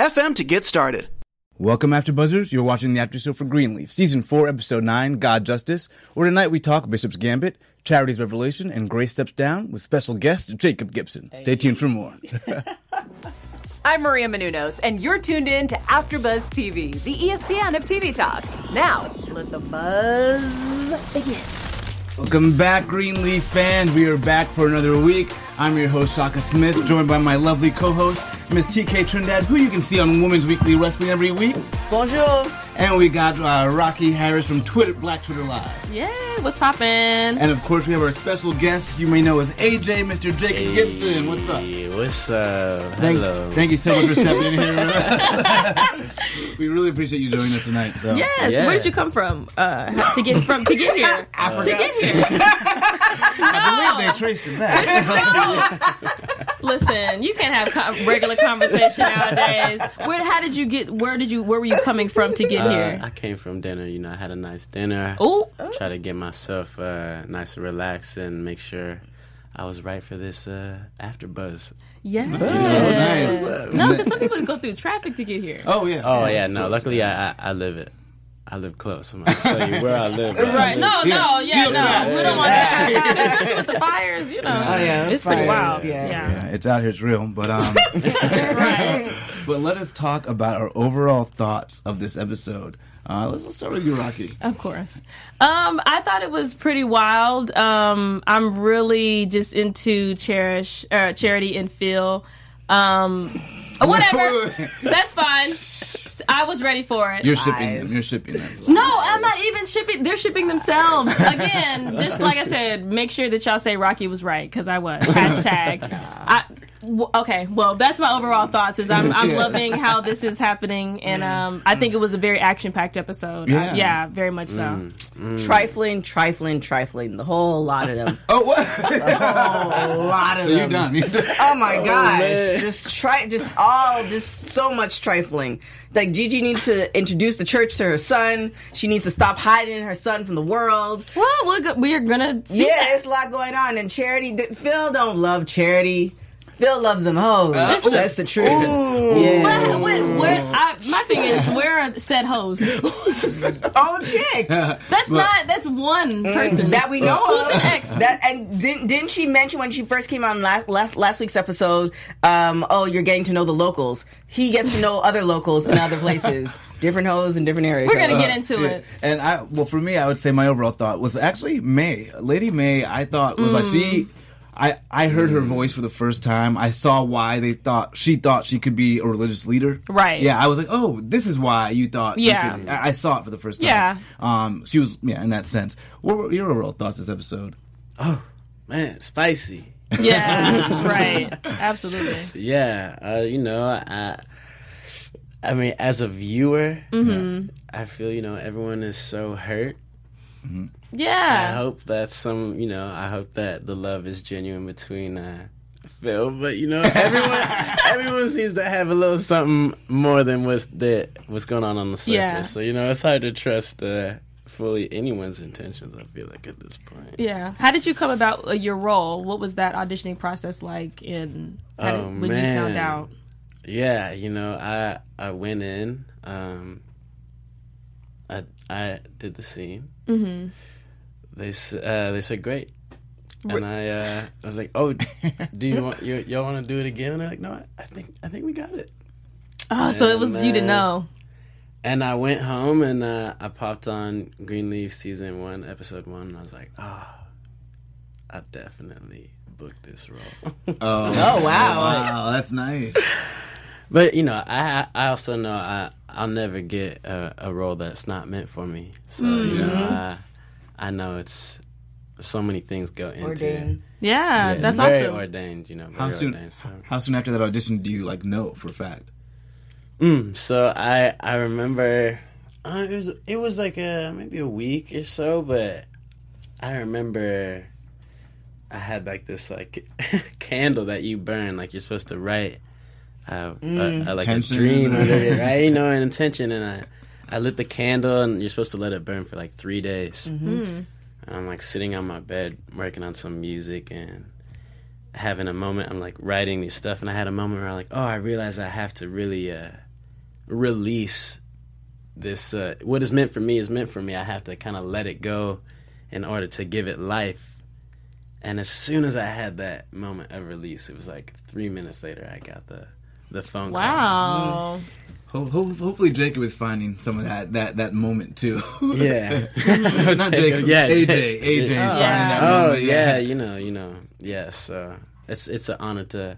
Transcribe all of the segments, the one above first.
anchor.fm to get started. Welcome, After Buzzers. You're watching the After Show for Greenleaf, Season 4, Episode 9, God Justice, where tonight we talk Bishop's Gambit, Charity's Revelation, and Grace Steps Down with special guest Jacob Gibson. Stay tuned for more. I'm Maria Menounos, and you're tuned in to AfterBuzz TV, the ESPN of TV talk. Now, let the buzz begin. Welcome back, Greenleaf fans. We are back for another week. I'm your host, Shaka Smith, joined by my lovely co host, Miss TK Trinidad, who you can see on Women's Weekly Wrestling every week. Bonjour. And we got uh, Rocky Harris from Twitter, Black Twitter Live. Yeah, what's poppin'? And of course, we have our special guest you may know as AJ, Mr. Jacob Gibson. What's up? What's up? Thank, Hello. thank you so much for stepping in here. we really appreciate you joining us tonight. So. Yes. Yeah. Where did you come from? Uh, to get from to get here. to get here. I believe they traced it back. Listen, you can't have co- regular conversation nowadays. Where? How did you get? Where did you? Where were you coming from to get Uh, here? I came from dinner. You know, I had a nice dinner. Oh, Try to get myself uh, nice and relaxed and make sure I was right for this uh, after buzz. yeah. nice. No, because some people go through traffic to get here. Oh yeah. Oh yeah, no. Luckily, I, I I live it. I live close. I'm gonna tell you where I live. Right? No, no, yeah, no. that. We don't want that, especially with the fires. You know, Oh, yeah, it's pretty wild. yeah. Yeah, it's out here. It's real. But um, right. but let us talk about our overall thoughts of this episode. Uh, let's, let's start with you, Rocky. Of course. Um, I thought it was pretty wild. Um, I'm really just into Cherish, uh, Charity and Phil. Um, whatever. That's fine. I was ready for it. You're shipping them. You're shipping them. No, I'm not even shipping. They're shipping themselves. Again, just like I said, make sure that y'all say Rocky was right because I was. Hashtag. I, w- okay, well, that's my overall thoughts. Is I'm, I'm loving how this is happening, and um, I think it was a very action packed episode. Uh, Yeah. yeah, very much so. Trifling, trifling, trifling. The whole lot of them. Oh, what? a lot of so you're them. done. You're done. Oh my gosh! just try, just all, just so much trifling. Like Gigi needs to introduce the church to her son. She needs to stop hiding her son from the world. Well, we're, go- we're gonna see. Yeah, that. it's a lot going on. And Charity, th- Phil don't love Charity. Phil loves them hoes. Uh, that's the truth. Yeah. What, what, where, I, my thing is, where are said hoes? Oh, chick That's not. That's one mm. person. that we know Who's of. the ex? That and didn't didn't she mention when she first came on last last last week's episode? Um, oh, you're getting to know the locals. He gets to know other locals in other places, different hoes in different areas. We're gonna get uh, into it. And I, well, for me, I would say my overall thought was actually Mae, Lady Mae. I thought was like she. Mm. I, I heard her voice for the first time. I saw why they thought she thought she could be a religious leader. Right. Yeah, I was like, oh, this is why you thought. you Yeah. could- I, I saw it for the first time. Yeah. Um, she was yeah in that sense. What were your overall thoughts this episode? Oh man, spicy. Yeah, right. Absolutely. Yeah, uh, you know, I, I mean, as a viewer, Mm-hmm. I feel you know everyone is so hurt. I Yeah. I hope that some, you know, I hope that the love is genuine between uh, Phil. But you know, everyone, everyone seems to have a little something more than what's that what's going on on the surface. Yeah. So you know, it's hard to trust uh, fully anyone's intentions. I feel like at this point. Yeah. How did you come about uh, your role? What was that auditioning process like? In how did, Oh, when you found out? Yeah, you know, I I went in. Um, I I did the scene. Mm-hmm. They uh, they said great, and I uh, I was like, oh, do you want you, y'all want to do it again? And they're like, no, I, I think I think we got it. Oh, so it was you didn't know. And I went home and uh, I popped on Greenleaf season one, episode one, and I was like, ah, I definitely booked this role. Oh, Oh, wow. wow, that's nice. But you know, I I also know I I'll never get a, a role that's not meant for me. So you know, I I know it's so many things go into Ordained. it. Yeah, Yeah, that's it's very awesome. ordained. You know, very How soon? ordained. So How soon after that audition do you like know for a fact? Mm, so I I remember uh, it was it was like a maybe a week or so, but I remember I had like this like candle that you burn, like you're supposed to write uh, a, a, like Intention. a dream under it, right? You know, an intention, and I I lit the candle, and you're supposed to let it burn for like three days. And I'm like sitting on my bed working on some music and having a moment. I'm like writing these stuff, and I had a moment where I'm like, oh, I realize I have to really uh, release this. Uh, what is meant for me is meant for me. I have to kind of let it go in order to give it life. And as soon as I had that moment of release, it was like three minutes later, I got the the phone call. Wow. Ho- ho- hopefully, Jacob is finding some of that that that moment too. Yeah. not Jacob. Yeah, AJ. Jake. AJ. Yeah. finding that Oh moment, yeah, you know, you know, yes. Uh, it's it's an honor to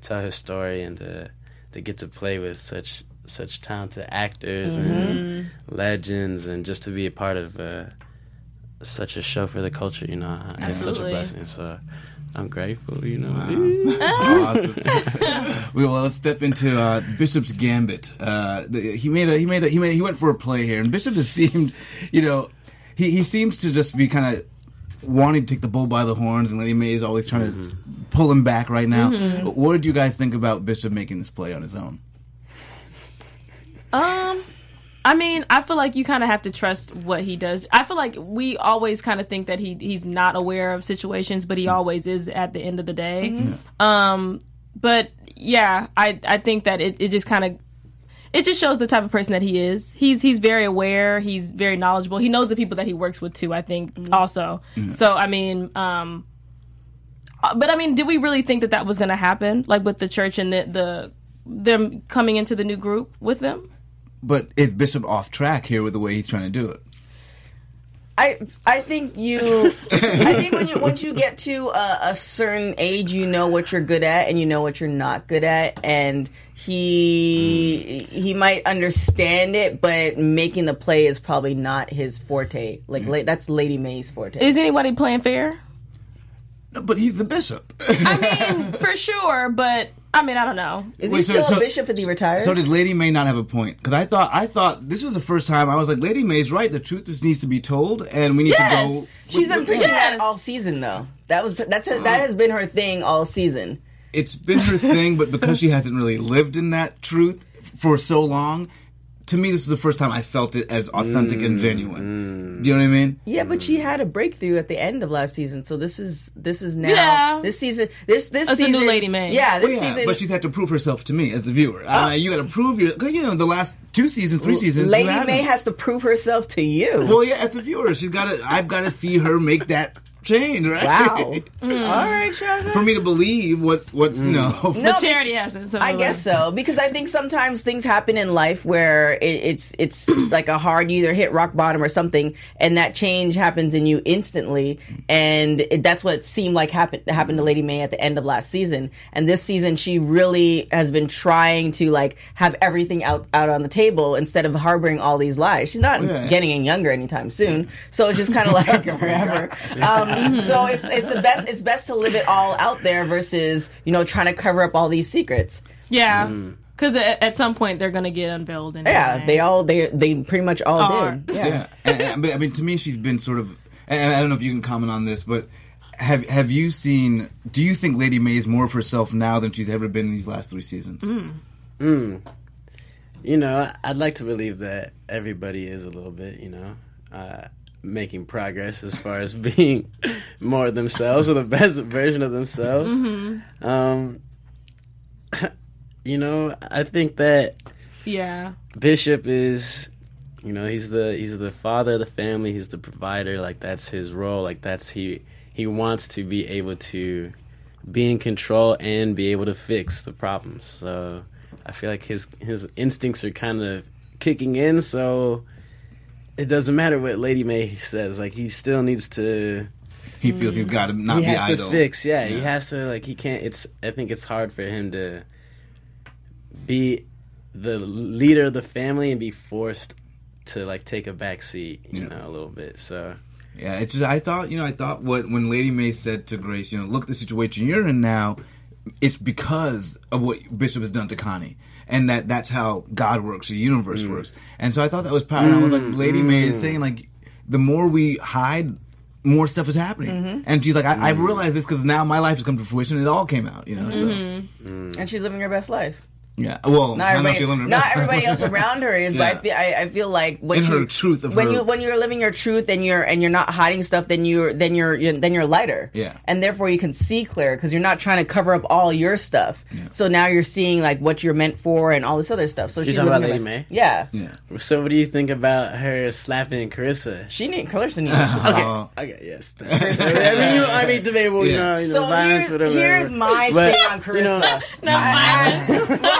tell his story and to to get to play with such such talented actors and legends, and just to be a part of uh, such a show for the culture. You know, it's such a blessing. So I'm grateful. You know, awesome. well, let's step into uh, Bishop's Gambit. Uh, the, he made a he made a he made he went for a play here, and Bishop has seemed, you know, he he seems to just be kind of wanting to take the bull by the horns, and Lady Mae is always trying to pull him back right now. What did you guys think about Bishop making this play on his own? Um, I mean, I feel like you kind of have to trust what he does. I feel like we always kind of think that he he's not aware of situations, but he always is at the end of the day. Um, but yeah, I I think that it, it just kind of it just shows the type of person that he is. He's he's very aware. He's very knowledgeable. He knows the people that he works with too. I think also. So I mean, um, uh, but I mean, did we really think that that was going to happen? Like with the church and the the them coming into the new group with them? But is Bishop off track here with the way he's trying to do it? I I think you I think when you once you get to a, a certain age, you know what you're good at and you know what you're not good at, and he mm. he might understand it, but making the play is probably not his forte. Like mm. la- that's Lady Mae's forte. Is anybody playing fair? No, but he's the bishop. I mean, for sure, but I mean, I don't know. Is Wait, he still so- a bishop if he retires? So did Lady Mae not have a point? Because I thought I thought this was the first time I was like, Lady Mae's right. The truth just needs to be told, and we need to go. Yes. She's been preaching Yes. that all season, though. That was that's that has been her thing all season. It's been her thing, but because she hasn't really lived in that truth for so long, to me, this was the first time I felt it as authentic and genuine. Do you know what I mean? Yeah, but she had a breakthrough at the end of last season, so this is this is now Yeah. this season this this It's a new season Lady Mae. Yeah, this Well, yeah, season but she's had to prove herself to me as the viewer. Uh, you got to prove your. 'cause, You know, the last two seasons, three seasons, Lady. Mae has to prove herself to you. Well, yeah, as a viewer, she's got to. I've got to see her make that change, right? wow. All right, Shaka. For me to believe what what you know. No, But Charity hasn't. So I guess so because I think sometimes things happen in life where it, it's it's like a hard you either hit rock bottom or something, and that change happens in you instantly, and it, that's what seemed like happened happened to Lady Mae at the end of last season. And this season, she really has been trying to like have everything out out on the table instead of harboring all these lies. She's not Yeah. getting any younger anytime soon, so it's just kind of like forever. Um, so it's it's the best it's best to live it all out there versus you know trying to cover up all these secrets. Yeah, because at, at some point they're gonna get unveiled. Anyway. Yeah, they all they they pretty much all Are. did. yeah. Yeah. And, and- but, I mean, to me, she's been sort of. And I don't know if you can comment on this, but have have you seen? Do you think Lady Mae is more of herself now than she's ever been in these last three seasons? Mm. You know, I'd like to believe that everybody is a little bit, you know, uh, making progress as far as being more themselves or the best version of themselves. Um, you know, I think that Yeah. Bishop is, you know, he's the he's the father of the family. He's the provider. Like that's his role. Like that's he he wants to be able to be in control and be able to fix the problems. So I feel like his his instincts are kind of kicking in. So it doesn't matter what Lady Mae says. Like he still needs to. He feels he's got to not he be has idle. to fix. Yeah, he has to. Like he can't. It's. I think it's hard for him to be the leader of the family and be forced to like take a back seat. You Yeah. know, a little bit. So. Yeah, it's just I thought you know I thought what when Lady Mae said to Grace, you know, look at the situation you're in now. it's because of what Bishop has done to Connie. And that that's how God works, the universe mm. works. And so I thought that was powerful. And I was like, Lady Mae is mm. saying, like, the more we hide, more stuff is happening. Mm-hmm. And she's like, I, I've mm. realized this because now my life has come to fruition. It all came out, you know. So mm-hmm. and she's living her best life. Yeah, well, Not everybody, she lived her not best everybody else around her is, Yeah. but I feel, I, I feel like when In you, her truth of when her- you when you're living your truth and you're and you're not hiding stuff, then you're then you're, you're then you're lighter. Yeah. and therefore you can see clear because you're not trying to cover up all your stuff. Yeah. So now you're seeing like what you're meant for and all this other stuff. So she's talking about her Lady best- Mae? Yeah, yeah. So, what do you think about her slapping Kerissa? she need Clarissa needs. Okay, Oh. okay, yes. I mean, you, I mean, debatable, you Yeah. know, you know, So violence, here's, whatever. here's my But, thing on Kerissa. you know, No violence.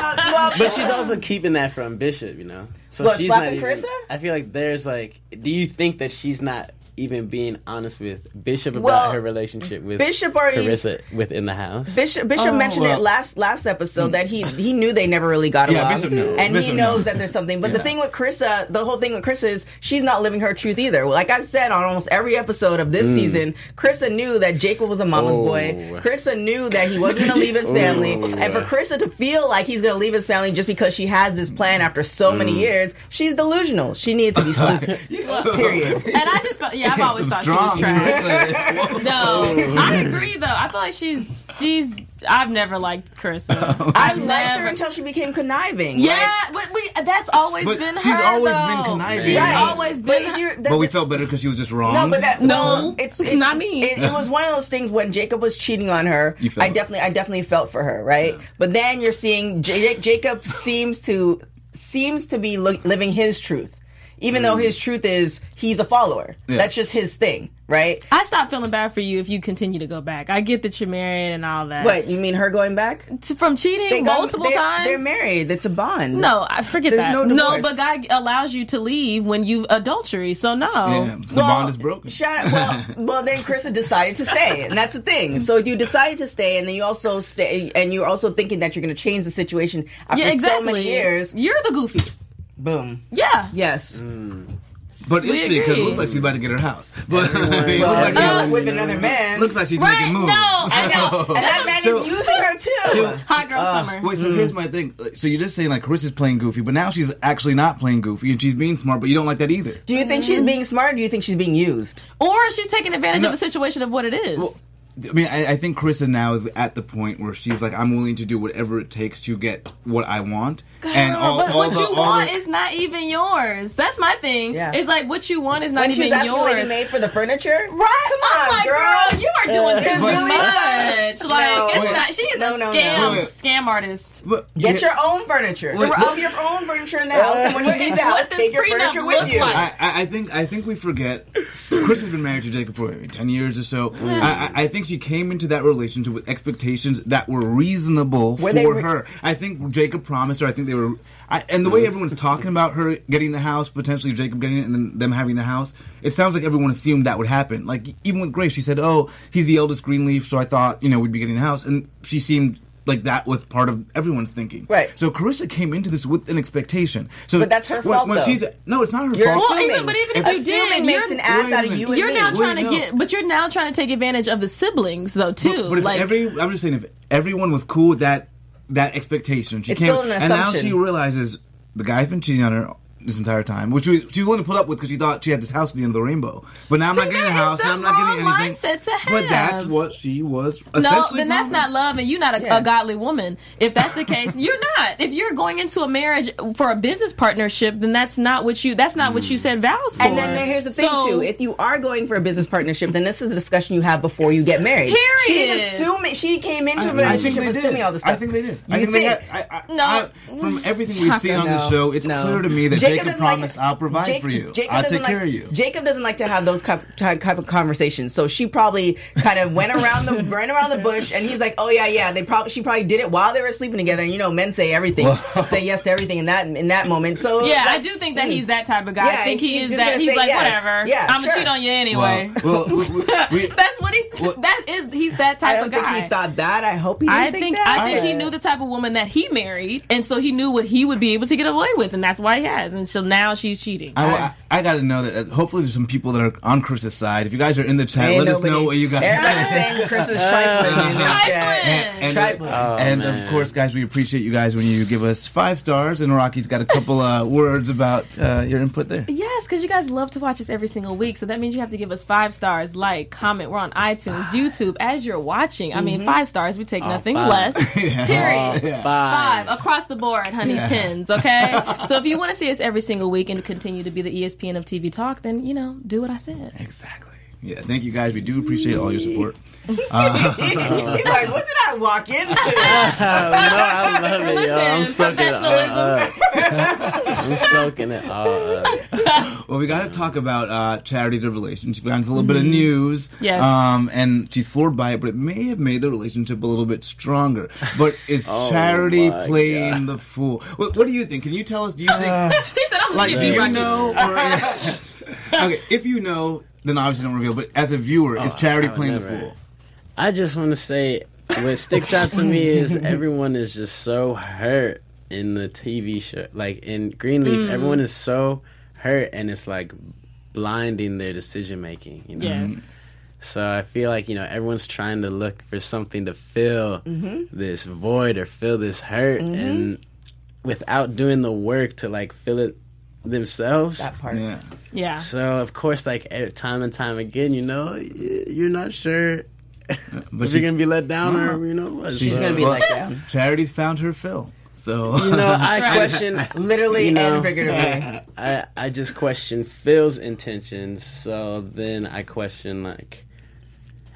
But she's also keeping that from Bishop, you know. So What, she's not even, Kerissa? I feel like there's like, do you think that she's not even being honest with Bishop about Well, her relationship with Bishop already- Kerissa within the house? Bishop Bishop oh, mentioned well. it last last episode that he he knew they never really got Yeah, along, Bishop knows. and Bishop he knows knows. that there's something. But the thing with Kerissa, the whole thing with Kerissa is she's not living her truth either. Like I've said on almost every episode of this mm. season, Kerissa knew that Jacob was a mama's Oh. boy. Kerissa knew that he wasn't going to leave his family, and for Kerissa to feel like he's going to leave his family just because she has this plan after so many mm. years, she's delusional. She needs to be slapped. Period. And I just felt, yeah, I've always thought she was trash. No, I agree though. I feel like she's she's. I've never liked Kerissa. Oh. I I've liked never- her until she became conniving. Yeah, Like, but we, that's always But been her. she's always been though. conniving. She's Right. always but been. her- you're- But we felt better because she was just wrong. No, but that No, well, it's, it's not me. It, it was one of those things when Jacob was cheating on her. You felt I definitely, I definitely felt for her, right? But then you're seeing J- Jacob seems to seems to be li- living his truth, even though mm. his truth is he's a follower. Yeah. That's just his thing, right? I stop feeling bad for you if you continue to go back. I get that you're married and all that. What you mean? Her going back? To- from cheating got- multiple they're- times. They're married. It's a bond. no, I forget There's that. no No, but God allows you to leave when you adultery. So no. Yeah, the Well, bond is broken. Shout well, well, then Krista decided to stay, and that's the thing. So you decided to stay, and then you also stay, and you're also thinking that you're going to change the situation after Yeah, exactly. so many years. You're the goofy. Boom. Yeah. Yes. Mm. But is she? Because it looks like she's about to get her house. But it looks Well, like, yeah, she- uh, with another man. looks like she's Right, making moves. no, I know. and that man So- is using her too. Hot uh, girl Uh, summer. Wait, so here's my thing. So you're just saying like Chris is playing goofy, but now she's actually not playing goofy and she's being smart, but you don't like that either. do you think she's mm-hmm. being smart? or Do you think she's being used? Or she's taking advantage No. of the situation of what it is. Well, I mean, I, I think Kerissa now is at the point where she's like, I'm willing to do whatever it takes to get what I want, and all, but all what the, you all want the, is not even yours. That's my thing. Yeah. It's like what you want is not When she was even asking yours. Lady Maid for the furniture, Right? Come I'm on, like, girl. girl, you are doing Uh, too it really much. Like, No. it's Wait. not. She is No, a no, no. scam Wait. scam artist. But- get yeah, your own furniture. Wait, Put your own furniture in the house, and when you leave the house, What take your furniture with you. like? I, I I think I think we forget. Chris has been married to Jacob for maybe ten years or so. I, I I think she came into that relationship with expectations that were reasonable Were for re- her. I think Jacob promised her. I think they were. I, and the way everyone's talking about her getting the house, potentially Jacob getting it, and then them having the house, it sounds like everyone assumed that would happen. Like even with Grace, she said, "Oh, he's the eldest Greenleaf," so I thought you know we'd be getting the house, and she seemed. Like that was part of everyone's thinking, Right. So Kerissa came into this with an expectation. So, But that's her when, fault, when though. she's no, it's not her You're fault. Well, even- but even if you assuming did, makes you're- an ass out of you You're me. now trying to no. get, but you're now trying to take advantage of the siblings though too. But, but if like, every, I'm just saying, if everyone was cool with that that expectation, she It's came, still an and now she realizes the guy's been cheating on her this entire time, which she was, she was willing to put up with because she thought she had this house at the end of the rainbow. But now I'm See, not getting a house, and I'm not getting anything. mindset to But that's what she was. no, essentially then that's not love, and you're not a, Yeah. a godly woman. If that's the case, you're not. If you're going into a marriage for a business partnership, then that's not what you. That's not what you hmm. said vows for. And then there, here's the thing So- too: if you are going for a business partnership, then this is the discussion you have before you get married. Period. She's assuming she came into a I, I think relationship they did. all this stuff. I think they did. You I think, they think? had. I, I, No. I, from everything we've seen on this show, it's no. clear to me that Jacob Jacob, doesn't like- promised, "I'll provide Jake- for you. Jacob I'll doesn't take like- care of you." Jacob doesn't like to have those type, type type of conversations, so she probably kind of went around the ran around the bush, and he's like, "Oh yeah, yeah." They probably she probably did it while they were sleeping together, and you know, men say everything, say yes to everything in that in that moment. So Yeah, I do think that he's that type of guy. Yeah, I think he he's is just that. gonna He's like, yes. whatever. Yeah, I'm gonna cheat on you anyway. well, well, we, we, That's what he. Well- that is. He's that I type don't of think he thought that. I hope he didn't I think, think that. I think he knew the type of woman that he married, and so he knew what he would be able to get away with, and that's why he has. And and so now she's cheating. I, I, I got to know that. uh, Hopefully, there's some people that are on Chris's side. If you guys are in the chat, Ain't let us know what you guys Everybody's think. saying Chris is trifling in this. And, and, Trifling. Oh, and of course, guys, we appreciate you guys when you give us five stars. And Rocky's got a couple uh, words about uh, your input there. Yes, because you guys love to watch us every single week. So that means you have to give us five stars, like, comment. We're on iTunes, YouTube. As you're watching, I mean, five stars. We take nothing five. less. Period. Five. Five across the board, honey, tens. Okay. so if you want to see us every single week and continue to be the ESPN of TV talk, then you know, do what I said. Exactly. Yeah, thank you guys. We do appreciate all your support. He's like, what did I walk into? I love it, yo. I'm soaking it all up. I'm soaking it all up. Well, we got to talk about uh, Charity's revelation. She finds a little bit of news. Yes. Um, and she's floored by it, but it may have made the relationship a little bit stronger. But is Charity my playing the fool? What, what do you think? Can you tell us? Do you think, he said, "I'm like, gonna do you, you Rocky." know? Or, okay, if you know, then obviously don't reveal. But as a viewer, is Charity I would playing the fool? I just want to say what sticks out to me is everyone is just so hurt in the TV show. Like in Greenleaf, Mm. everyone is so hurt and it's like blinding their decision making. You know? Yes. So I feel like you know everyone's trying to look for something to fill Mm-hmm. this void or fill this hurt, and without doing the work to like fill it themselves. that part. Yeah. Yeah. So of course, like eh, time and time again, you know, you're not sure But if she, you're gonna be let down or you know what. She's So, gonna be well, like that. Charity's found her fill. So You know, I question. Literally You know, and figuratively. I I just question Phil's intentions. So then I question like,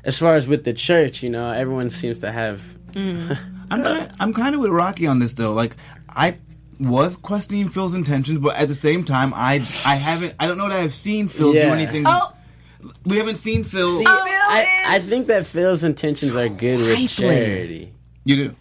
as far as with the church, you know, everyone seems to have. I'm kind I'm kind of with Rocky on this though. Like I was questioning Phil's intentions, but at the same time, I I haven't. I don't know that I've seen Phil do anything. Oh, We haven't seen Phil. See, oh, Phil I, I think that Phil's intentions are good with charity. you do.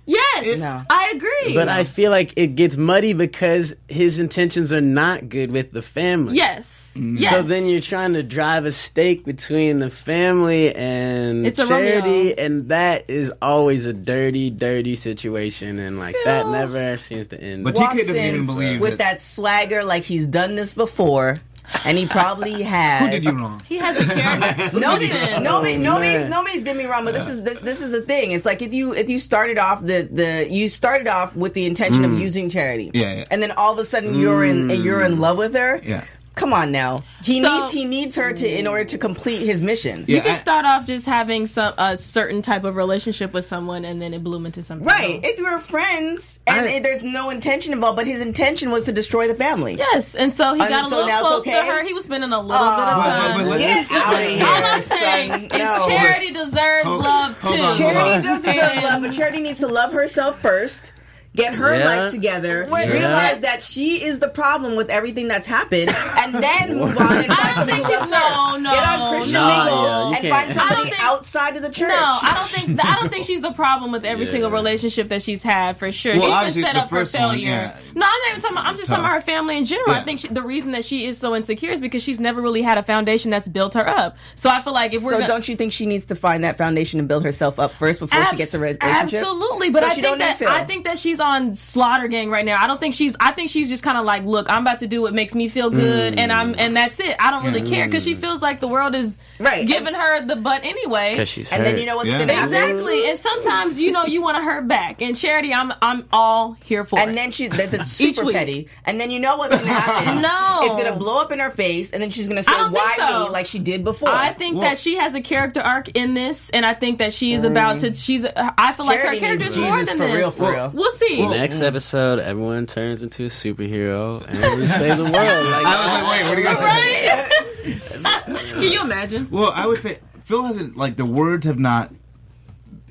Yes. No. I agree. But I feel like it gets muddy because his intentions are not good with the family. yes. Mm. Yes. So then you're trying to drive a stake between the family and It's a charity, Romeo. and that is always a dirty, dirty situation, and like that never seems to end. But walks TK doesn't even believe with that- that swagger like he's done this before, and he probably has. Who did you wrong? he has a character. Nobody, Listen. nobody, nobody's, man. nobody's did me wrong, but this is this this is the thing. It's like if you if you started off the the you started off with the intention of mm. using charity, Yeah, yeah. and then all of a sudden you're in you're in mm. love with her. Yeah. Come on now, he So- needs he needs her to in order to complete his mission. Yeah, You can I- start off just having some a certain type of relationship with someone, and then it bloom into something. Right. else. If you were friends and I- it- there's no intention involved, but his intention was to destroy the family. Yes, and so he And got a little now it's close okay? to her. He was spending a little bit of Oh, time. but- but Get Listen, out of here, All I'm saying son. is No. charity deserves Hold- love too. hold on, hold Charity on. does deserve love, but Charity needs to love herself first. Get her Yeah. life together. Wait, realize that she is the problem with everything that's happened, and then move on and I don't think who loves she's- her. no, no, Get on Christian no, legal yeah, and can't. find I somebody think- outside of the church. No, I don't think I don't think she's the problem with every Yeah. single relationship that she's had for sure. Well, she's obviously, been set up for first one, failure. yeah. No, I'm not even talking about. I'm just Tough. talking about her family in general. Yeah. I think she, the reason that she is so insecure is because she's never really had a foundation that's built her up. So I feel like if we're So gonna, don't you think she needs to find that foundation and build herself up first before she gets a relationship? Absolutely, but So I think that I think that she's on slaughter gang right now. I don't think she's. I think she's just kind of like, look, I'm about to do what makes me feel good, mm. and I'm and that's it. I don't really care because she feels like the world is Right. giving her the butt anyway. because she's And hurt. then you know what's Yeah. going to happen. Exactly, and sometimes you know you want to hurt back. And charity, I'm I'm all here for. And it. then she that, that's Each super week. petty. And then you know what's gonna happen. No. It's gonna blow up in her face and then she's gonna say, I don't think Why so. me? like she did before. I think Well- that she has a character arc in this, and I think that she is mm. about to. She's. I feel like her character is more Jesus than for this. real, for real. We'll see. Next mm. episode, everyone turns into a superhero and we save the world. Like, I was like, wait, what do you got? Right? Can you imagine? Well, I would say Phil hasn't like the words have not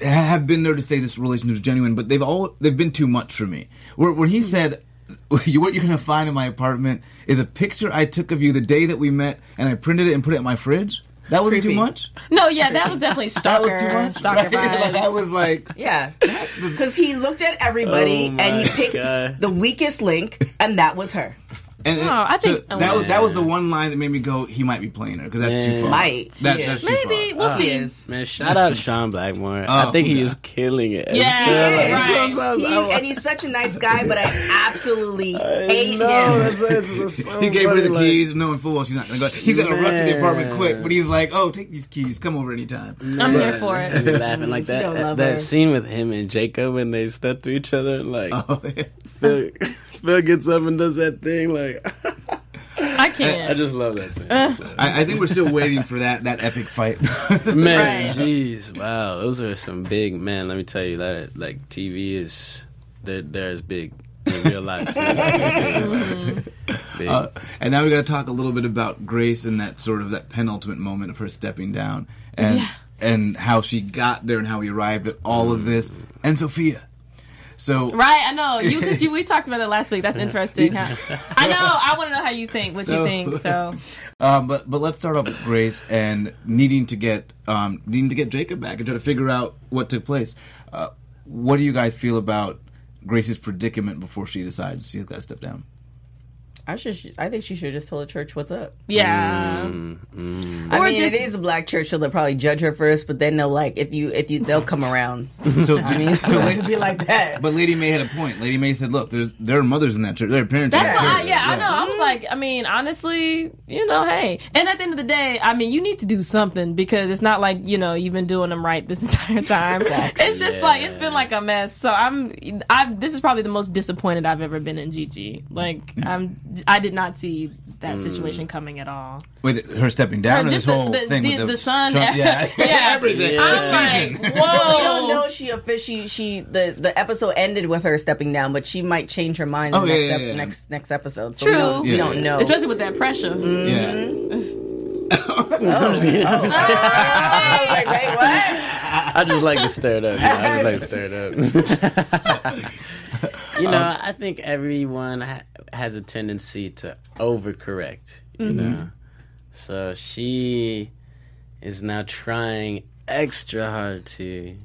have been there to say this relationship is genuine, but they've all they've been too much for me. Where, where he said. What you're gonna find in my apartment is a picture I took of you the day that we met, and I printed it and put it in my fridge. That wasn't too much. No, yeah, that was definitely stalker. That was too much. Stalker Right? Like, vibes. I was like, Yeah. Because he looked at everybody Oh and he picked God. the weakest link, and that was her. And Oh, I so think- oh, that was that was the one line that made me go, he might be playing her because that's too Yeah. far. Might. That's, Yeah. that's too Maybe far. we'll He see. is. Man, shout out Sean Blakemore. Oh, I think he yeah. is killing it. Yeah, I like right. sometimes He, I- and he's such a nice guy, but I absolutely hate No, him. that's, that's, that's so He gave her the like- keys, knowing full well she's not gonna go. He's gonna rush to the apartment quick, but he's like, "Oh, take these keys, come over anytime." I'm here for it. Laughing like You that. That scene with him and Jacob when they step to each other, like Oh, yeah. Phil, Phil gets up and does that thing. Like I can't. I just love that scene. I, I think we're still waiting for that that epic fight. Man, Right. jeez, wow, those are some big man. Let me tell you that like TV is they're, they're as big in real life. Too. big. Uh, and now we got to talk a little bit about Grace and that sort of that penultimate moment of her stepping down, and Yeah. and how she got there and how we arrived at all of this, and Sophia. So Right, I know you because we talked about that last week. That's interesting. Huh? I know. I want to know how you think. What So- you think? So Um, but but let's start off with Grace and needing to get um, needing to get Jacob back and try to figure out what took place. Uh, what do you guys feel about Grace's predicament before she decides she's got to step down? I should. I think she should just tell the church what's up. yeah, Mm, I Or mean, just- it is a black church, so they'll probably judge her first, but then they'll like if you if you they'll come around. So, I mean, so it'll be like that. but Lady Mae had a point. Lady Mae said, "Look, there's there are mothers in that church. There are parents in that what I, church." yeah, I know. I was like, I mean, honestly, you know, hey. And at the end of the day, I mean, you need to do something because it's not like, you know, you've been doing them right this entire time. It's just Yeah. like, it's been like a mess. So I'm, I, this is probably the most disappointed I've ever been in Gigi. Like, I'm, I did not see that hmm. situation coming at all. With her stepping down Her- and just this the- whole the- thing the- with the sun- Trump- yeah, Yeah. everything. Yeah. I'm like, We don't whoa. know she officially she the the episode ended with her stepping down, but she might change her mind Oh, in yeah, next, yeah, ep- yeah. next next episode. So True. we don't, Yeah. we don't know. Especially with that pressure. Mm-hmm. yeah. I was like, wait. I just like to stir it up. You know? I just like to stir it up. you know, um, I think everyone ha- has a tendency to overcorrect. You mm-hmm. know, so she is now trying extra hard to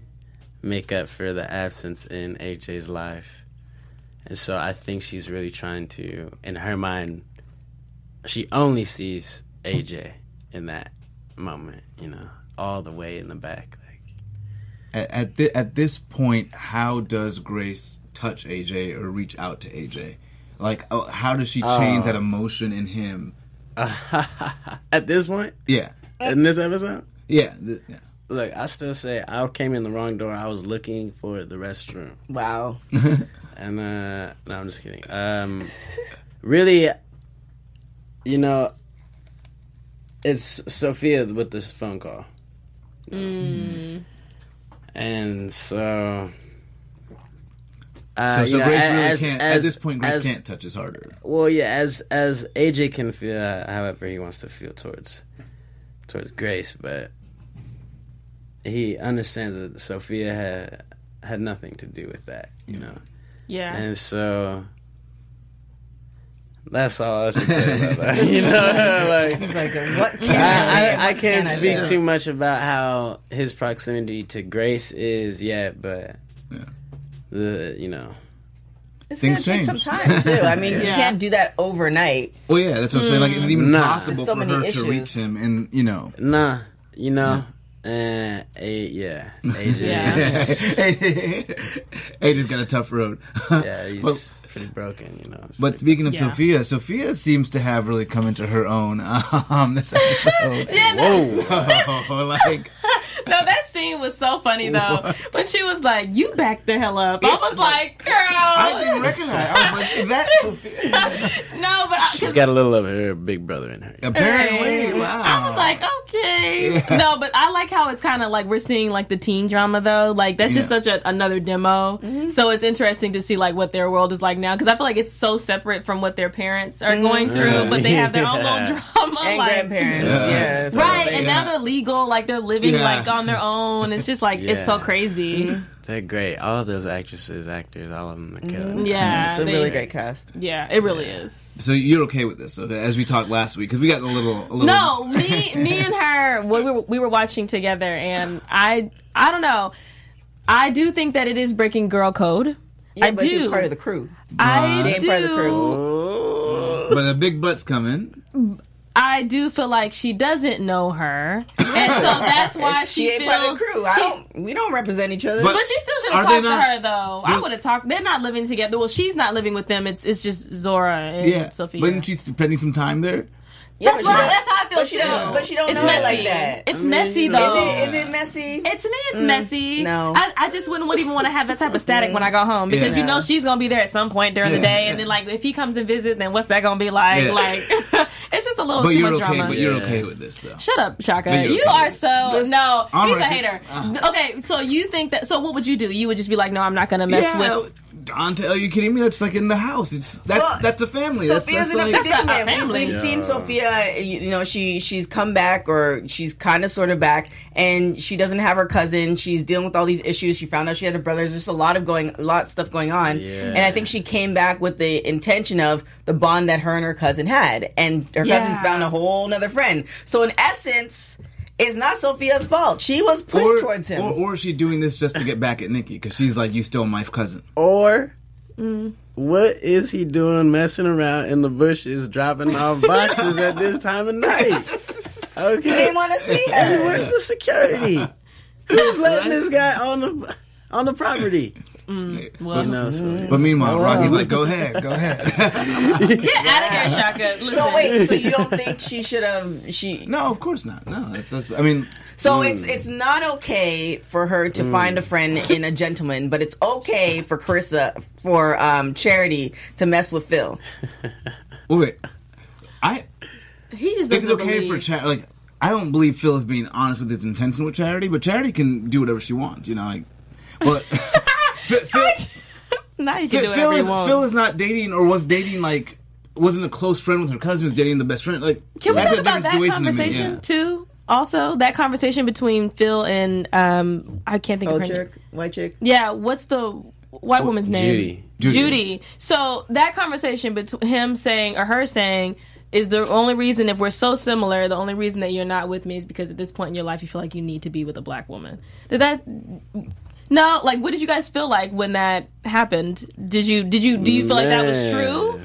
make up for the absence in AJ's life, and so I think she's really trying to, in her mind, she only sees AJ in that moment. You know, all the way in the back, like. At at, thi- at this point, how does Grace touch AJ or reach out to AJ? Like, oh, how does she change that emotion in him? At this point, Yeah, in this episode, yeah, th- yeah. look, I still say I came in the wrong door. I was looking for the restroom, Wow. and uh, no, I'm just kidding. Um, really, you know, it's Sophia with this phone call, and so. Uh, So, you so know, Grace really as- can't. as- at this point, Grace as- can't touch his harder. Well, yeah, as as AJ can feel uh, however he wants to feel towards towards Grace, but he understands that Sophia had had nothing to do with that, you know, Yeah. and so that's all I should say about that. You know, like It's like, what can I, I, I, I can't I speak say? too much about how his proximity to Grace is yet, but Yeah. The you know It's Things gonna take change. some time too. I mean, you can't do that overnight. Well, yeah, that's what I'm saying. Like, it's even Nah. possible So for many her issues. to reach him, and you know, nah, you know, uh, a, yeah, AJ. Yeah. AJ's got a tough road. Yeah, he's Well, pretty broken, you know. But speaking of Yeah. Sophia, Sophia seems to have really come into her own um, this episode. Yeah, no, Whoa, like no, that scene was so funny though. When she was like, "You back the hell up," I was like, "Girl." I didn't recognize. I was like, is that Sophia? no, but I, she's got a little of her big brother in her. Apparently, wow. I was like, okay. No, but I like how it's kind of like we're seeing like the teen drama though. Like that's just Yeah. such a, another demo. Mm-hmm. So it's interesting to see like what their world is like now because I feel like it's so separate from what their parents are going mm-hmm. through, but they have their own little drama. And like, grandparents, Yeah. yeah. so- Right, and Yeah. now they're legal, like they're living Yeah. Like on their own. It's just like it's so Yeah. crazy. They're great. All of those actresses, actors, all of them are killing. Mm-hmm. it. Yeah, It's a they- really great cast. Yeah, it really is. so you're okay with this? So as we talked last week, because we got a little, a little. No, me, me and her, we were, we were watching together, and I, I don't know. I do think that it is breaking girl code. Yeah, I but do. you're part of the crew. I She ain't do. part of the crew. but a big butt's coming. I do feel like she doesn't know her, and so that's why she, she, ain't feels. part of the crew. I she- don't. We don't represent each other. But- But she still should Are have they talked to her though. I would have talked. They're not living together. Well, she's not living with them. It's it's just Zora and Yeah, Sophia. but isn't she spending some time there? Yeah, that's but right. That's how I feel but she too. don't- but she don't it's know it like that. It's I mean, messy though. Is it, is it messy? It, to me, it's messy. no. I, I just wouldn't, wouldn't even want to have that type of static when I go home because Yeah. you know she's gonna be there at some point during the day, and then like if he comes and visit, then what's that gonna be like? Yeah. Like it's just a little But too you're much okay. drama. But you're okay with this, though. Shut up, Shaka. You're okay. are so no. I'm he's a hater. Uh. Okay, so you think that? So what would you do? You would just be like, no, I'm not gonna mess yeah, with. Dante, are you kidding me? That's like in the house. It's that's Well, that's a family. That's, Sophia's that's in a like, That's not our family. We, have Yeah. seen Sophia. You you know, she she's come back, or she's kind of sort of back, and she doesn't have her cousin. She's dealing with all these issues. She found out she had a brother. There's just a lot of going, a lot of stuff going on, Yeah. and I think she came back with the intention of the bond that her and her cousin had, and her Yeah. cousin found a whole another friend. So in essence. It's not Sophia's fault. She was pushed towards him. Or, or is she doing this just to get back at Nikki? Because she's like, you stole my cousin. Or Mm. what is he doing messing around in the bushes, dropping off boxes at this time of night? He Okay. didn't want to see Hey, her. where's the security? Who's letting this guy on the on the property? Mm, well, You know, so mm. But meanwhile, Rocky's like, go ahead, go ahead. get out of here, Shaka. Listen. So wait, so you don't think she should have? She no, of course not. No, that's, that's I mean, So mm. it's it's not okay for her to find a friend in a gentleman, but it's okay for Kerissa for um, Charity to mess with Phil. wait, I he just is doesn't it okay believe. for charity? Like, I don't believe Phil is being honest with his intention with charity, but charity can do whatever she wants. You know, like, but Phil, Phil, now you can do Phil, Phil is, you. Phil is not dating or was dating like wasn't a close friend with her cousin. Was dating the best friend. Like, Can we talk about that situation to conversation yeah. too? Also, that conversation between Phil and um, I can't think of her name. white chick. Yeah, what's the white woman's name? Judy. Judy. Judy. So that conversation between him saying or her saying is the only reason if we're so similar, the only reason that you're not with me is because at this point in your life you feel like you need to be with a black woman. Did that no, like what did you guys feel like when that happened? Did you did you do you feel like that was true?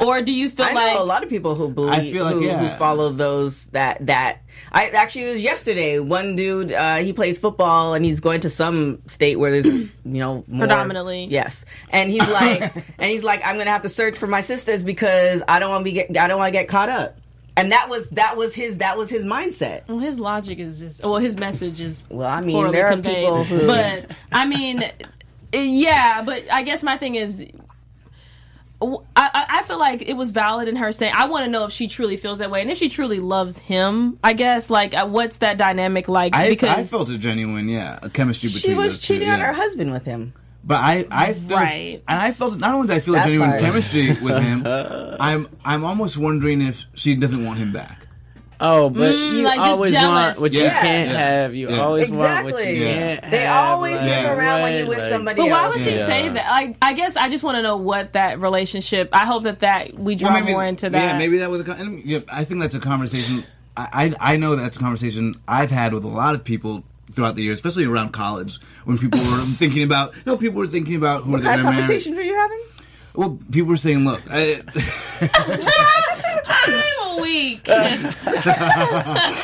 Or do you feel I like know a lot of people who believe I feel like, who, yeah. who follow those that that I actually it was yesterday. One dude uh, he plays football and he's going to some state where there's you know more, Predominantly. yes, and he's like and he's like I'm gonna have to search for my sisters because I don't want to be get I don't want to get caught up. And that was that was his that was his mindset. Well, his logic is just well, his message is Well, I mean, there are conveyed. people who- but I mean, yeah, but I guess my thing is. I, I I feel like it was valid in her saying I want to know if she truly feels that way and if she truly loves him. I guess like uh, what's that dynamic like? I, because I felt a genuine, yeah, a chemistry between She was those two, cheating on yeah. her husband with him. But I, I still, Right. and I felt not only did I feel a genuine part. chemistry with him, I'm, I'm almost wondering if she doesn't want him back. Oh, but Mm, you like always want what you Yeah. can't Yeah. have. You Yeah. always want what Exactly. you Yeah. can't They have. always like, look around when you with like- somebody But why else. would she Yeah. say that? I I guess I just want to know what that relationship. I hope that that we draw more into that. Yeah, maybe that was a. con- And, yeah, I think that's a conversation. I, I I know that's a conversation I've had with a lot of people throughout the years, especially around college, when people were thinking about. No, people were thinking about who What they're going to marry. conversations were you having? Well, people were saying, "Look, I, I'm right,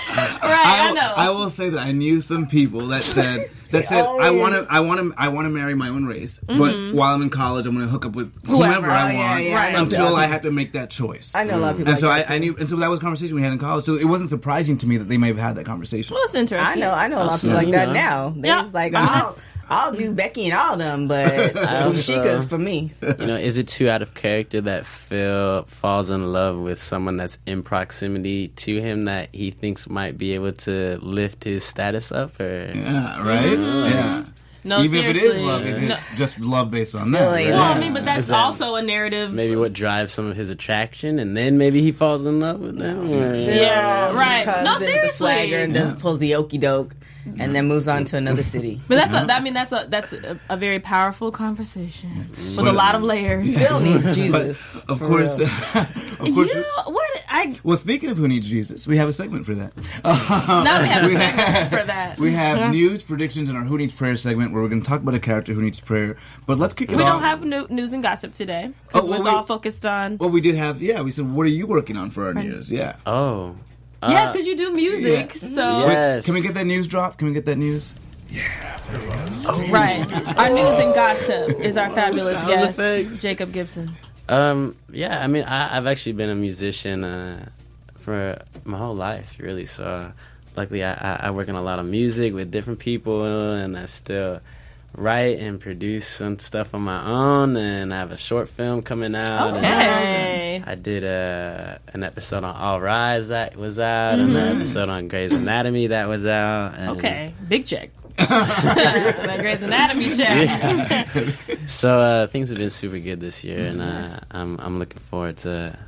I, know. I will say that I knew some people that said that said I want to I want to I want to marry my own race, but while I'm in college, I'm going to hook up with Mm-hmm. Whoever. I Oh, want yeah, I know until people. I have to make that choice. I know a lot of people. and so like I, that I too. knew, and so that was a conversation we had in college. So it wasn't surprising to me that they may have had that conversation. Well, it's interesting. I know, I know a lot of people like that know. now. They Yeah. was like, I mean, I'll, I'll do Becky and all of them, but also- Sheikah's for me. You know, is it too out of character that Phil falls in love with someone that's in proximity to him that he thinks might be able to lift his status up? Or Yeah, right. Mm-hmm. Yeah. No, Even if it is seriously. love, is it just love based on that? Really? right? Well, I mean, but that's that also a narrative. maybe what drives some of his attraction, and then maybe he falls in love with them? Or- Yeah, right. Comes No, in with the seriously. swagger and does pulls the okey doke. And then moves on to another city. But that's a, I mean that's a that's a, a very powerful conversation with a lot of layers. Phil needs Jesus. Of course, of course. You know what? I Well, speaking of who needs Jesus, we have a segment for that. now we have a segment for that. We have news predictions in our Who Needs Prayer segment where we're going to talk about a character who needs prayer. But let's kick it We off. We don't have new, news and gossip today because Oh, well, it's wait. all focused on. Well, we did have. Yeah, we said, "What are you working on for our news?" Yeah. Oh. Yes, Uh, because you do music, yeah. so Wait, can we get that news drop? Can we get that news? Yeah. Right. Our news and gossip is our fabulous Sound guest, effects. Jacob Gibson. Um, yeah, I mean, I, I've actually been a musician uh, for my whole life, really. So, uh, luckily, I, I, I work in a lot of music with different people, and I still write and produce some stuff on my own. And I have a short film coming out. Okay. I did uh, an episode on All Rise that was out, and an episode on Grey's Anatomy that was out. And Okay, big check. that Grey's Anatomy check. So uh, things have been super good this year, and uh, I'm I'm looking forward to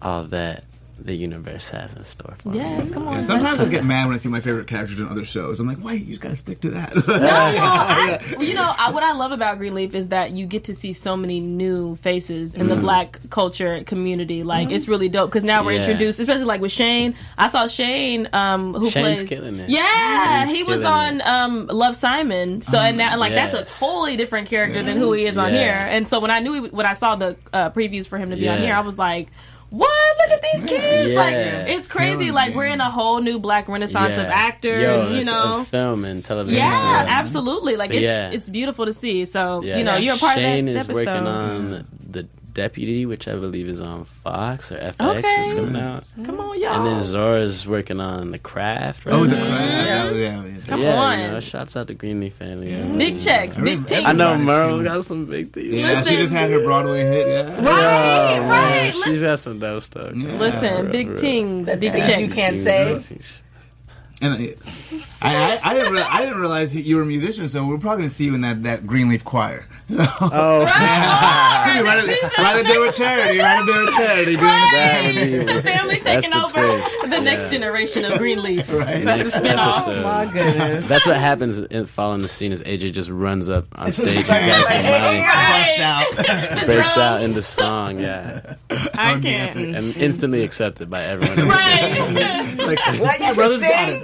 all that the universe has in store for me. Yes, come on. Yeah, sometimes I get mad when I see my favorite characters in other shows. I'm like, wait, you just gotta stick to that. No, I, well, you know I, what I love about Greenleaf is that you get to see so many new faces in the black culture community. Like it's really dope because now we're Yeah. introduced, especially like with Shane. I saw Shane, um, who Shane's plays. killing it. Yeah, He's he was on um, Love Simon. So and now like that's a totally different character than who he is on Yeah. here. And so when I knew he, when I saw the uh, previews for him to be on here, I was like. What? Look at these kids! Yeah. Like it's crazy. Killing Like it. we're in a whole new black renaissance of actors. Yo, you know, film and television. yeah, Yeah. absolutely. Like But it's yeah. it's beautiful to see. So Yeah. you know, you're a part Shane of that is episode. working on the Deputy, which I believe is on Fox or FX. Okay. It's coming out. Mm-hmm. Come on, y'all. And then Zora's working on The Craft. Right oh, the now. yeah, yeah, yeah. Come yeah, on. You know, shouts out to Greenleaf family. big mm-hmm. checks, big things. I know Merle got some big things. Yeah, Listen. she just had her Broadway hit. Yeah. Right, Oh, right. man, She's got some dope stuff. Yeah. listen, big real. things, big things checks. you can't say. And I, I, I, didn't re- I didn't realize you were a musician, so we're probably gonna see you in that, that Greenleaf choir. So, Oh, right, right, right, right there with charity, right there with charity. Doing That would be- the family taking the over twist. the next Yeah. generation of Greenleafs. Right. That's the next spinoff. episode. Oh, my goodness. That's what happens in following the scene is AJ just runs up on stage and grabs the mic, bust out. The breaks out drums. into song, yeah, I can't. and instantly accepted by everyone. Right. like, What my you brother's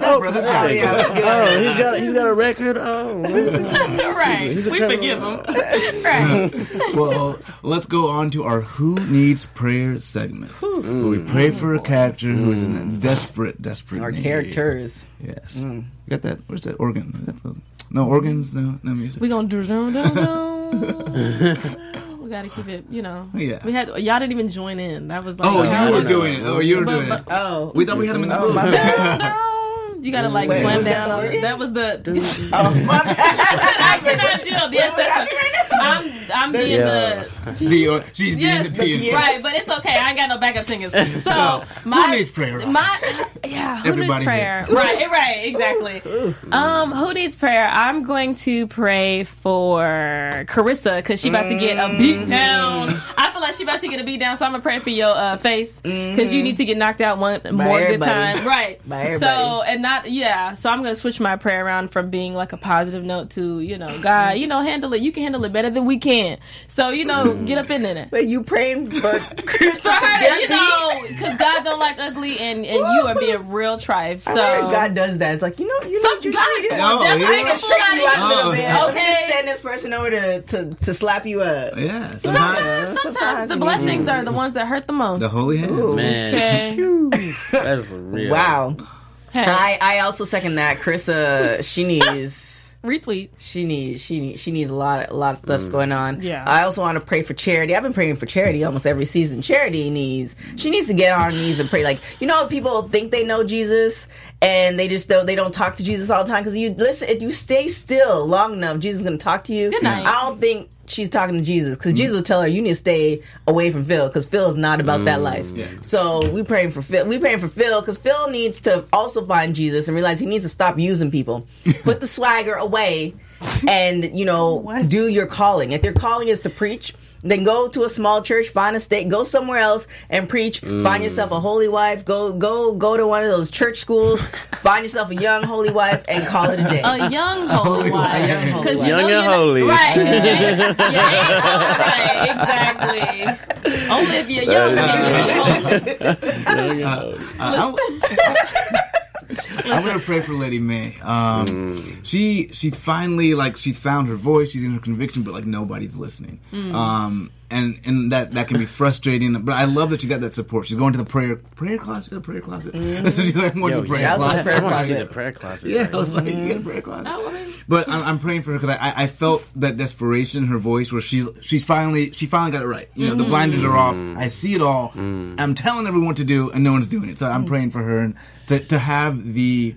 got sing? it. My brother's got it. Oh, he's got he's got a record. Oh, right. He's a We forgive him. right. Well, let's go on to our Who Needs Prayer segment, where we pray for a character who is in a mm. desperate, desperate Our need. characters. Yes. Mm. You got that? Where's that organ? That's the- no organs, no, no music. We gonna do dum dum dum. We gotta keep it, you know. Yeah. We had y'all didn't even join in. That was like oh, I you were doing it. Oh, you were doing it. Oh. We thought we had him in the Oh, booth. my bad. Dum. You gotta like Wait, slam what's down. that? That was the. Oh, my bad. I cannot deal. Yes, What's that's happening right now? I'm I'm being Yeah. the The, uh, she's yes, being the pianist. right, but it's okay. I ain't got no backup singers. So So, my who needs prayer? My yeah, who Everybody needs prayer? Right, right, exactly. Um, who needs prayer? I'm going to pray for Kerissa because she about to get a beat down. I feel like she about to get a beat down, so I'm gonna pray for your uh, face because you need to get knocked out one more good time. Right. By everybody. So and not yeah. So I'm gonna switch my prayer around from being like a positive note to you know God, you know handle it. You can handle it better than we can. So you know get up in there. But you praying for Chris For her, to, you know, because God don't like ugly, and, and you are being real trife. So I God does that. It's like, you know, you know what you God, should do. Oh, that's yeah. how they Straighten you out a out little Oh, bit. yeah. Let me just Okay. send this person over to, to, to slap you up. Yeah. Sometimes, Somehow, sometimes, sometimes the you blessings are the mm. ones that hurt the most. the holy hand. Man, okay. that's real. Wow. Hey, I, I also second that. Kerissa, she needs retweet. she needs she needs she needs a lot a lot of stuff's mm. going on. Yeah. I also want to pray for charity. I've been praying for charity almost every season. Charity needs she needs to get on her knees and pray. Like you know, people think they know Jesus and they just don't they don't talk to Jesus all the time because you listen if you stay still long enough, Jesus is going to talk to you. Good night. I don't think. She's talking to Jesus because Jesus will tell her you need to stay away from Phil because Phil is not about that life. Mm. Yeah. So we praying for Phil. We praying for Phil because Phil needs to also find Jesus and realize he needs to stop using people, put the swagger away, and you know do your calling. If your calling is to preach, then go to a small church, find a state, go somewhere else and preach. Find yourself a holy wife. Go go go to one of those church schools. find yourself a young holy wife and call it a day. A young holy wife. young holy 'Cause wife. you know Young and you're holy. Right. 'cause you ain't- you ain't holy, right. Exactly. Only if you're young can you be holy. Uh, uh, uh, I, am gonna pray for Lady Mae. Um, She she's finally like she's found her voice. She's in her conviction, but like nobody's listening. Um, and and that that can be frustrating. But I love that you got that support. She's going to the prayer prayer closet. The prayer closet. She's like going to the prayer shout closet. prayer I want to see the prayer closet. Yeah, right I was like, you got a mm-hmm. prayer closet. But I'm, I'm praying for her because I, I felt that desperation in her voice, where she's she's finally she finally got it right. You know, the blinders are off. Mm-hmm. I see it all. Mm-hmm. I'm telling everyone what to do, and no one's doing it. So I'm praying for her and to to have the,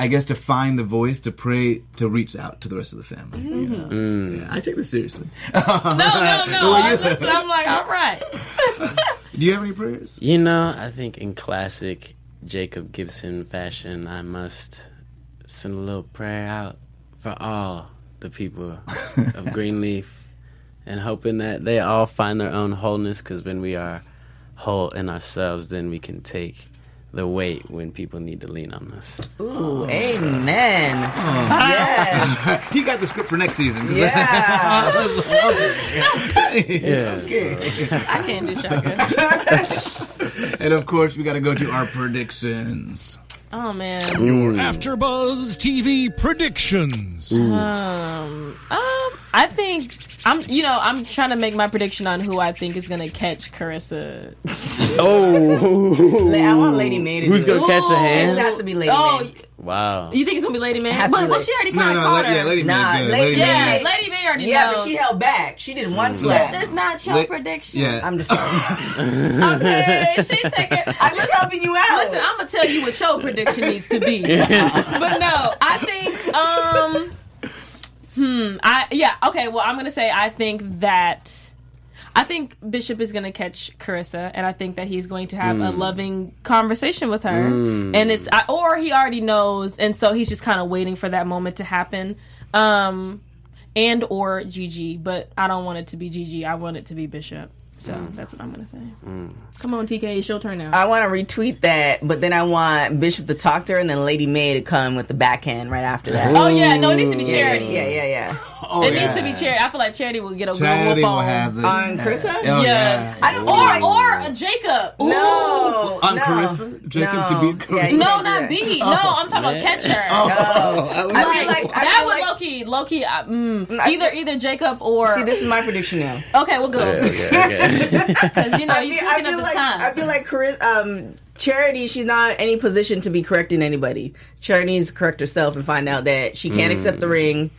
I guess, to find the voice to pray to reach out to the rest of the family. you mm. know? Mm. Yeah, I take this seriously. No, no, no. I'm, just, I'm like, all right. Do you have any prayers? You know, I think in classic Jacob Gibson fashion, I must send a little prayer out for all the people of Greenleaf and hoping that they all find their own wholeness because when we are whole in ourselves, then we can take the weight when people need to lean on us. Ooh, oh. amen. Yes. he got the script for next season. Yeah. I can't do shotgun. and of course, we got to go to our predictions. Oh, man. Your AfterBuzz TV predictions. Um, um, I think I'm. You know, I'm trying to make my prediction on who I think is gonna catch Kerissa. Oh, I want Lady Mae to who's do gonna it. catch the It hand? has to be Lady Oh, Mae. Wow. you think it's gonna be Lady Mae? But, be but she already No, kind of no, caught let, her. yeah, Lady Nah, Mae good. Lady Lady Yeah, Mae. Mae- Lady Mae already Yeah, knows. but she held back. She did one slap. That's not your Let- prediction. Yeah, I'm just sorry. Okay, she taking. I'm just helping you out. Listen, I'm gonna tell you what your prediction needs to be. but no, I think um hmm, I yeah, okay, well I'm gonna say I think that I think Bishop is gonna catch Kerissa and I think that he's going to have a loving conversation with her. And it's I, or he already knows and so he's just kind of waiting for that moment to happen. Um and or Gigi, but I don't want it to be Gigi. I want it to be Bishop. So that's what I'm gonna say. Come on, TK, it's your turn now. I want to retweet that, but then I want Bishop to talk to her and then Lady Mae to come with the backhand right after that. Oh yeah, no, it needs to be charity. Yeah, yeah, yeah. Oh, It yeah. needs to be charity. I feel like charity will get a good Charity whoop on. have the On Kerissa? Oh, yes. yeah. I don't Or or a Jacob. Ooh. No. On no. Kerissa? Jacob no. to beat Kerissa? Yeah, you No, can't do not. B. No, I'm talking about catcher. Oh, I like- I Like, like I that feel would like, low key, low key. Uh, mm, either either Jacob or See, this is my prediction now. okay, we'll go Okay, okay. because you know I you feel, I feel up like time. I feel like Chris, um, Charity. She's not in any position to be correcting anybody. Charity needs to correct herself and find out that she can't accept the ring.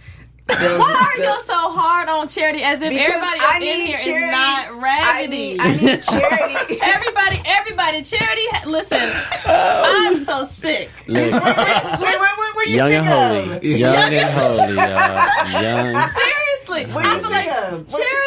Feels- Why are feels- you so hard on charity as if Because everybody I up in need here is Charity- not I raggedy? need, I need charity. everybody, everybody, charity. ha- Listen, I'm so sick. Look, wait, wait, wait, wait, what you young think and holy. Young and holy, y'all. Young. Seriously, What I you feel like of? Charity.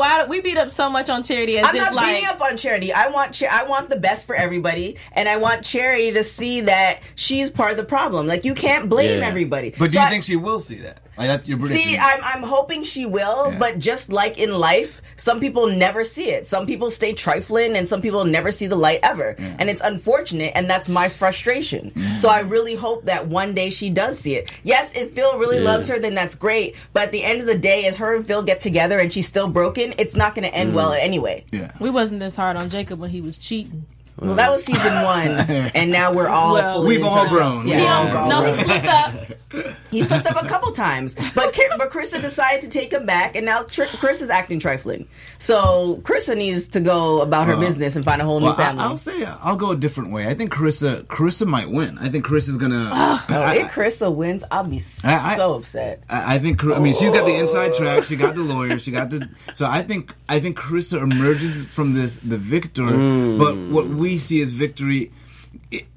I feel like why we beat up so much on charity as I'm if not like beating up on Charity. I want Cha- I want the best for everybody, and I want Charity to see that she's part of the problem. Like you can't blame Yeah. everybody. But do So you I- think she will see that? Like that's your prediction? See, I'm, I'm hoping she will, Yeah. but just like in life, some people never see it. Some people stay trifling, and some people never see the light ever. And it's unfortunate, and that's my frustration. So I really hope that one day she does see it. Yes, if Phil really Yeah. loves her, then that's great. But at the end of the day, if her and Phil get together and she's still broken, it's not going to end mm. well anyway. yeah. we wasn't this hard on Jacob when he was cheating. Well, that was season one, and now we're all Well, fully We've all grown. Yeah, We've all all grown. no, grown. he slipped up. He slipped up a couple times, but Ki- but Kerissa decided to take him back, and now Tr- Chris is acting trifling. So Kerissa needs to go about her Well, business and find a whole Well, new family. I, will say I'll go a different way. I think Kerissa Kerissa might win. I think Chris is gonna. Oh, I, if Kerissa wins, I'll be I- I- so upset. I I think. I mean, she's got the inside track. She got the lawyer. She got the. So I think. I think Kerissa emerges from this the victor. Mm. But what we see as victory.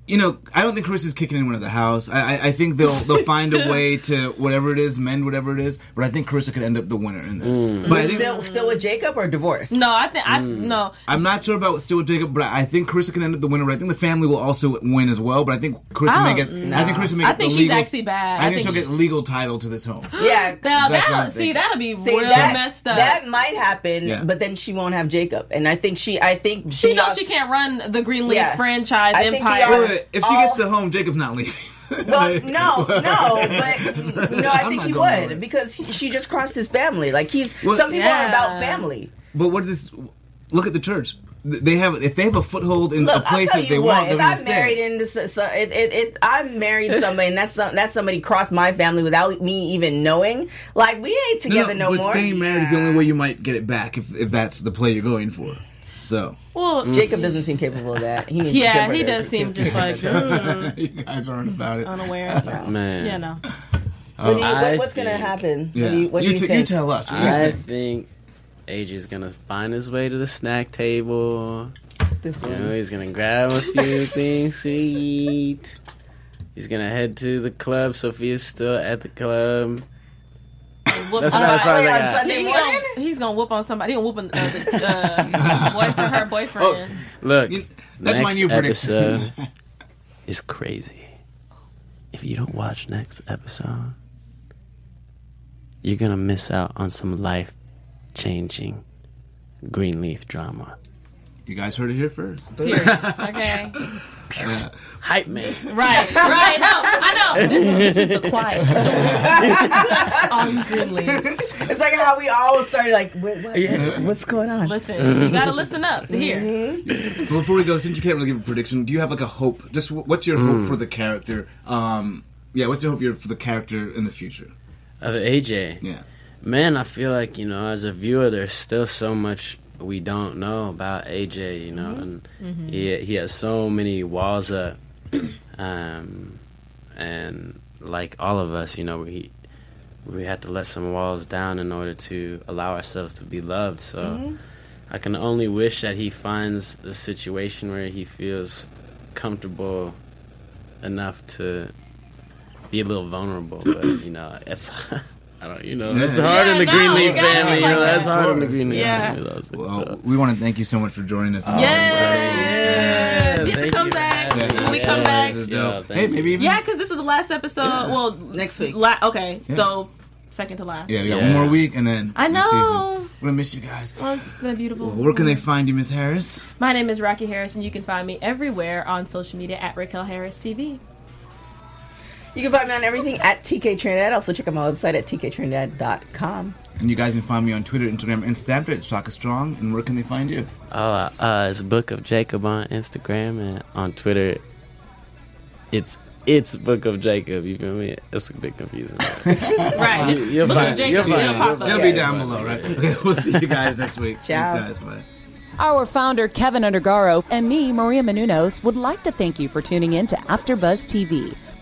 It, you know, I don't think Chris is kicking anyone out of the house. I, I, I think they'll they'll find a way to whatever it is, mend whatever it is. But I think Kerissa could end up the winner in this. But I think Still, still with Jacob or divorced? No, I think I no. I'm not sure about still with Jacob, but I think Kerissa can end up the winner. But I think the family will also win as well. But I think Kerissa may Oh, get. I think Kerissa may I get think the she's legal, actually bad. I I think, think she'll get legal title to this home. Yeah. Now That's what that see that'll be See, real that, messed up. that might happen, Yeah. but then she won't have Jacob, and I think she, I think she she, knows she can't run the Greenleaf Yeah. franchise I think empire. We are- Wait, wait, if she all- gets um, to home, Jacob's not leaving. Well, no, no, but no, I think he would nowhere. because she just crossed his family. Like he's Well, some people Yeah. are about family. But what is this? Look at the church. They have if they have a foothold in Look, a place I'll tell that they you want, what. they're If going I'm married stay. into so, so it, it, it, I'm married somebody, and that's some, that's somebody crossed my family without me even knowing. Like we ain't together no, but more. staying married is the only way you might get it back if, if that's the play you're going for. So well, Jacob doesn't seem capable of that. He needs yeah, he does seem just like mm, you guys aren't about it. unaware. Man. Yeah, no. What do you- I what- what's going to happen? Yeah. What do you, what do you t- think? tell us. What do you I think? think AJ's gonna find his way to the snack table. This You one. know, he's gonna grab a few things to eat. He's gonna head to the club. Sophia's still at the club. Whoop That's on- about as far as I on got. Sunday He gonna, he's gonna whoop on somebody. He gonna whoop on uh, the uh, boyfriend, her boyfriend. Look, You- that's my next new prediction. episode is crazy. If you don't watch next episode, you're gonna miss out on some life-changing Greenleaf drama. You guys heard it here first. Period. Okay. Hype man. Right, right. No, I know. This, this is the quiet story on Greenleaf. It's like how we all started like, what, what, what's, what's going on? Listen, you gotta listen up to hear. So before we go, since you can't really give a prediction, do you have like a hope? Just what's your hope for the character? Um, yeah, what's your hope for the character in the future? Of AJ. Yeah. Man, I feel like, you know, as a viewer, there's still so much we don't know about AJ, you know, mm-hmm. and mm-hmm. he, he has so many walls up. um, and like all of us, you know, we, we had to let some walls down in order to allow ourselves to be loved. So mm-hmm. I can only wish that he finds the situation where he feels comfortable enough to be a little vulnerable. But, you know, it's. I don't, you know, that's hard in the no, Greenleaf you gotta family. You like know, that's hard in the Greenleaf Yeah. family. though, Well, so- we want to thank you so much for joining us. Yes. You have to Thank come you. back. Yeah. When we come Yeah, back. Yeah, hey, maybe even Yeah, because this is the last episode. Well, Next week. La- okay, so second to last. Yeah, we got Yeah. one more week and then I know. We're gonna miss you guys. Well, it's been beautiful. Where can they find you, Miss Harris? My name is Rocky Harris, and you can find me everywhere on social media at Raquel Harris TV. You can find me on everything at TK Trinidad. Also, check out my website at tktrinidad.com. And you guys can find me on Twitter, Instagram, and Snapchat at Shaka Strong. And where can they find you? Oh, uh, it's Book of Jacob on Instagram and on Twitter. It's it's Book of Jacob. You feel me? It's a bit confusing. Right. You- you'll Look at find it. Jacob, You'll find it'll it. pop You'll up. find It'll be You'll down below, right? Okay, we'll see you guys next week. Ciao. Thanks, guys. Bye. Our founder, Keven Undergaro, and me, Maria Menounos, would like to thank you for tuning in to AfterBuzz TV.